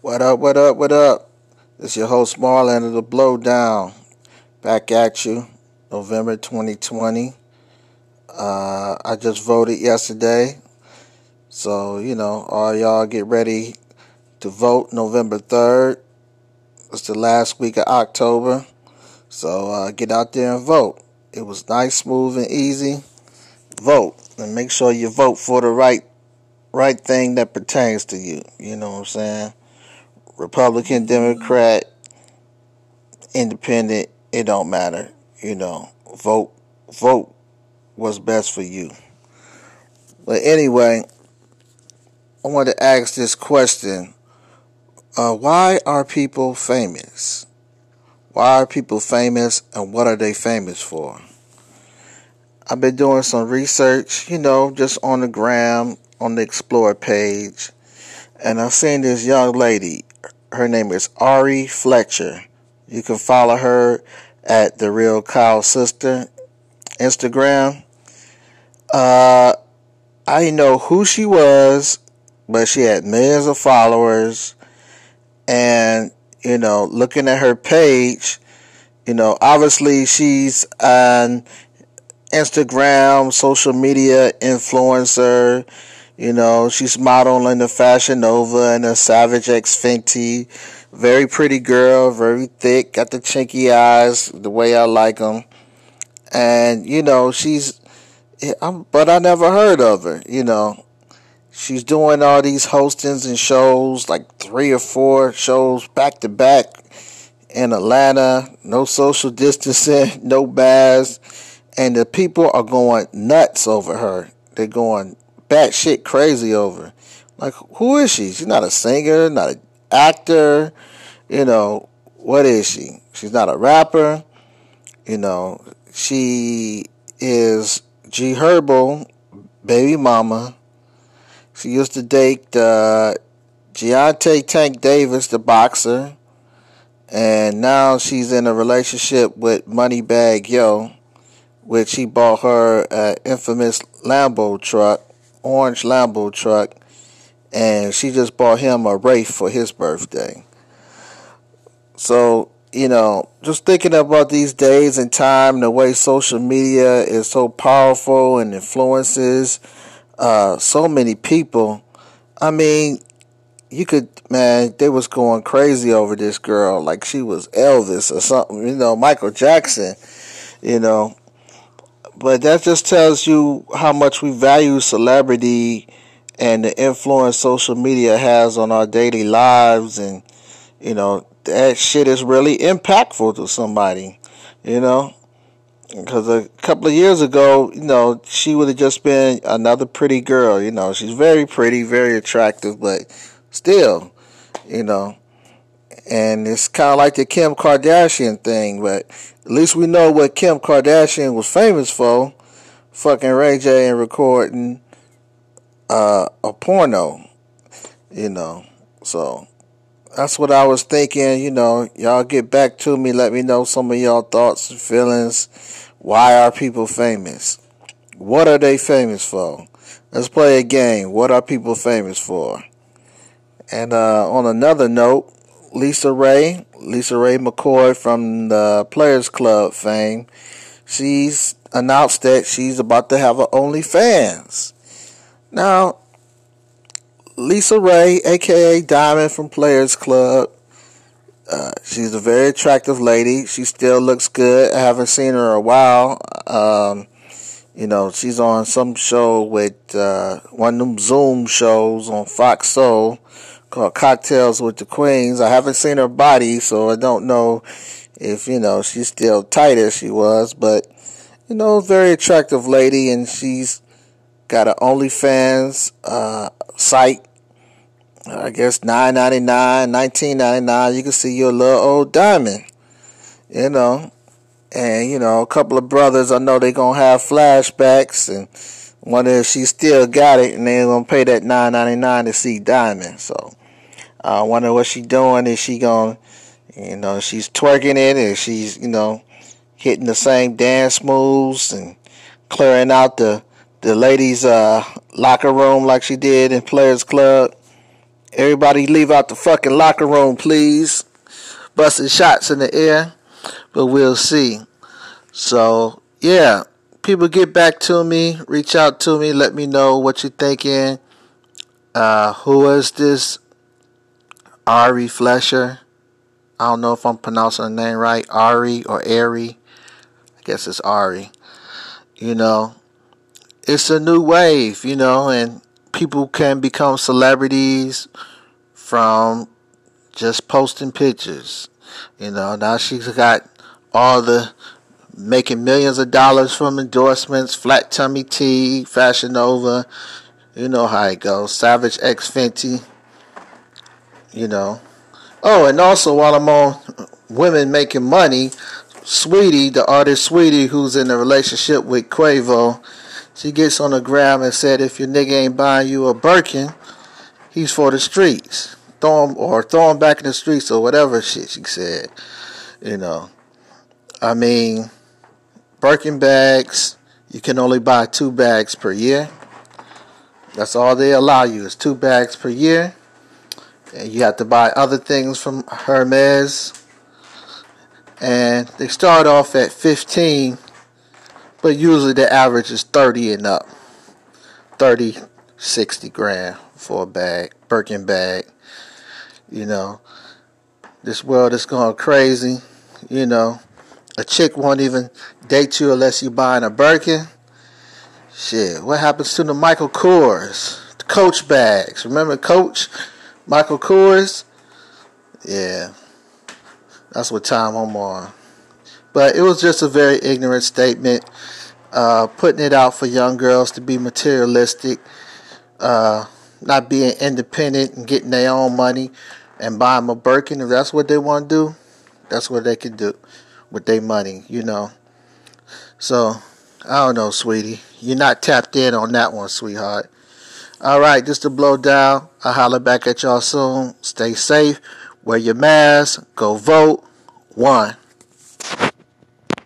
What up, what up, what up? It's your host Marlon of the Blowdown. Back at you, November 2020. Uh, I just voted yesterday. So, you know, all y'all get ready to vote November 3rd. It's the last week of October. So uh, get out there and vote. It was nice, smooth, and easy. Vote. And make sure you vote for the right right thing that pertains to you. You know what I'm saying? Republican, Democrat, Independent, it don't matter. You know, vote vote what's best for you. But anyway, I want to ask this question. Uh, why are people famous? Why are people famous and what are they famous for? I've been doing some research, you know, just on the gram, on the Explore page, and I've seen this young lady. Her name is Ari Fletcher. You can follow her at the Real Kyle Sister Instagram. Uh, I didn't know who she was, but she had millions of followers. And, you know, looking at her page, you know, obviously she's an Instagram, social media influencer. You know, she's modeling the Fashion Nova and the Savage X Fenty. Very pretty girl, very thick, got the chinky eyes, the way I like them. And, you know, she's, eh, but I never heard of her, you know. She's doing all these hostings and shows, like three or four shows back to back in Atlanta. No social distancing, no baths. And the people are going nuts over her. They're going batshit crazy over. Like, who is she? She's not a singer, not an actor. You know, what is she? She's not a rapper. You know, she is G Herbo, baby mama. She used to date uh, Gervonta Tank Davis, the boxer. And now she's in a relationship with Moneybagg Yo, which he bought her an infamous Lambo truck orange Lambo truck, and she just bought him a Wraith for his birthday. So, you know, just thinking about these days and time, the way social media is so powerful and influences uh, so many people. I mean, you could, man, they was going crazy over this girl like she was Elvis or something, you know, Michael Jackson, you know. But that just tells you how much we value celebrity and the influence social media has on our daily lives. And, you know, that shit is really impactful to somebody, you know. Because a couple of years ago, you know, she would have just been another pretty girl. You know, she's very pretty, very attractive, but still, you know. And it's kind of like the Kim Kardashian thing, but at least we know what Kim Kardashian was famous for. Fucking Ray J and recording uh, a porno. You know. So that's what I was thinking. You know, y'all get back to me. Let me know some of y'all thoughts and feelings. Why are people famous? What are they famous for? Let's play a game. What are people famous for? And uh, on another note, LisaRaye, Lisa Ray McCoy from the Players Club fame, she's announced that she's about to have an OnlyFans. Now, Lisa Ray, aka Diamond from Players Club, uh, she's a very attractive lady. She still looks good. I haven't seen her in a while. Um, you know, she's on some show with uh, one of them Zoom shows on Fox Soul called Cocktails with the Queens. I haven't seen her body, so I don't know if, you know, she's still tight as she was, but, you know, very attractive lady, and she's got an OnlyFans uh, site. I guess nine ninety nine, nineteen ninety nine. You can see your little old diamond, you know, and you know a couple of brothers. I know they gonna have flashbacks and wonder if she still got it, and they gonna pay that nine ninety nine to see diamond. So I wonder what she doing. Is she going, you know, she's twerking it, and she's, you know, hitting the same dance moves and clearing out the the ladies' uh, locker room like she did in Players Club. Everybody leave out the fucking locker room, please. Busting shots in the air, but we'll see. So, yeah, people get back to me, reach out to me, let me know what you're thinking. Uh, who is this? Ari Fletcher. I don't know if I'm pronouncing the name right. Ari or Ari. I guess it's Ari. You know, it's a new wave, you know, and people can become celebrities from just posting pictures. You know, now she's got all the making millions of dollars from endorsements, Flat Tummy Tea, Fashion Nova. You know how it goes. Savage X Fenty. You know. Oh, and also while I'm on women making money, Saweetie, the artist Saweetie, who's in a relationship with Quavo, she gets on the ground and said, if your nigga ain't buying you a Birkin, he's for the streets. Throw him, or throw him back in the streets or whatever shit she said. You know. I mean, Birkin bags, you can only buy two bags per year. That's all they allow you is two bags per year. You have to buy other things from Hermes. And they start off at 15 but usually the average is 30 and up. 30, 60 grand for a bag, Birkin bag. You know, this world is going crazy. You know, a chick won't even date you unless you're buying a Birkin. Shit, what happens to the Michael Kors? The Coach bags. Remember Coach? Michael Kors? Yeah. That's what time I'm on. But it was just a very ignorant statement, uh, putting it out for young girls to be materialistic, uh, not being independent and getting their own money and buying them a Birkin. If that's what they want to do, that's what they can do with their money, you know. So, I don't know, sweetie. You're not tapped in on that one, sweetheart. All right, just to blow down. I'll holler back at y'all soon. Stay safe. Wear your mask. Go vote. One.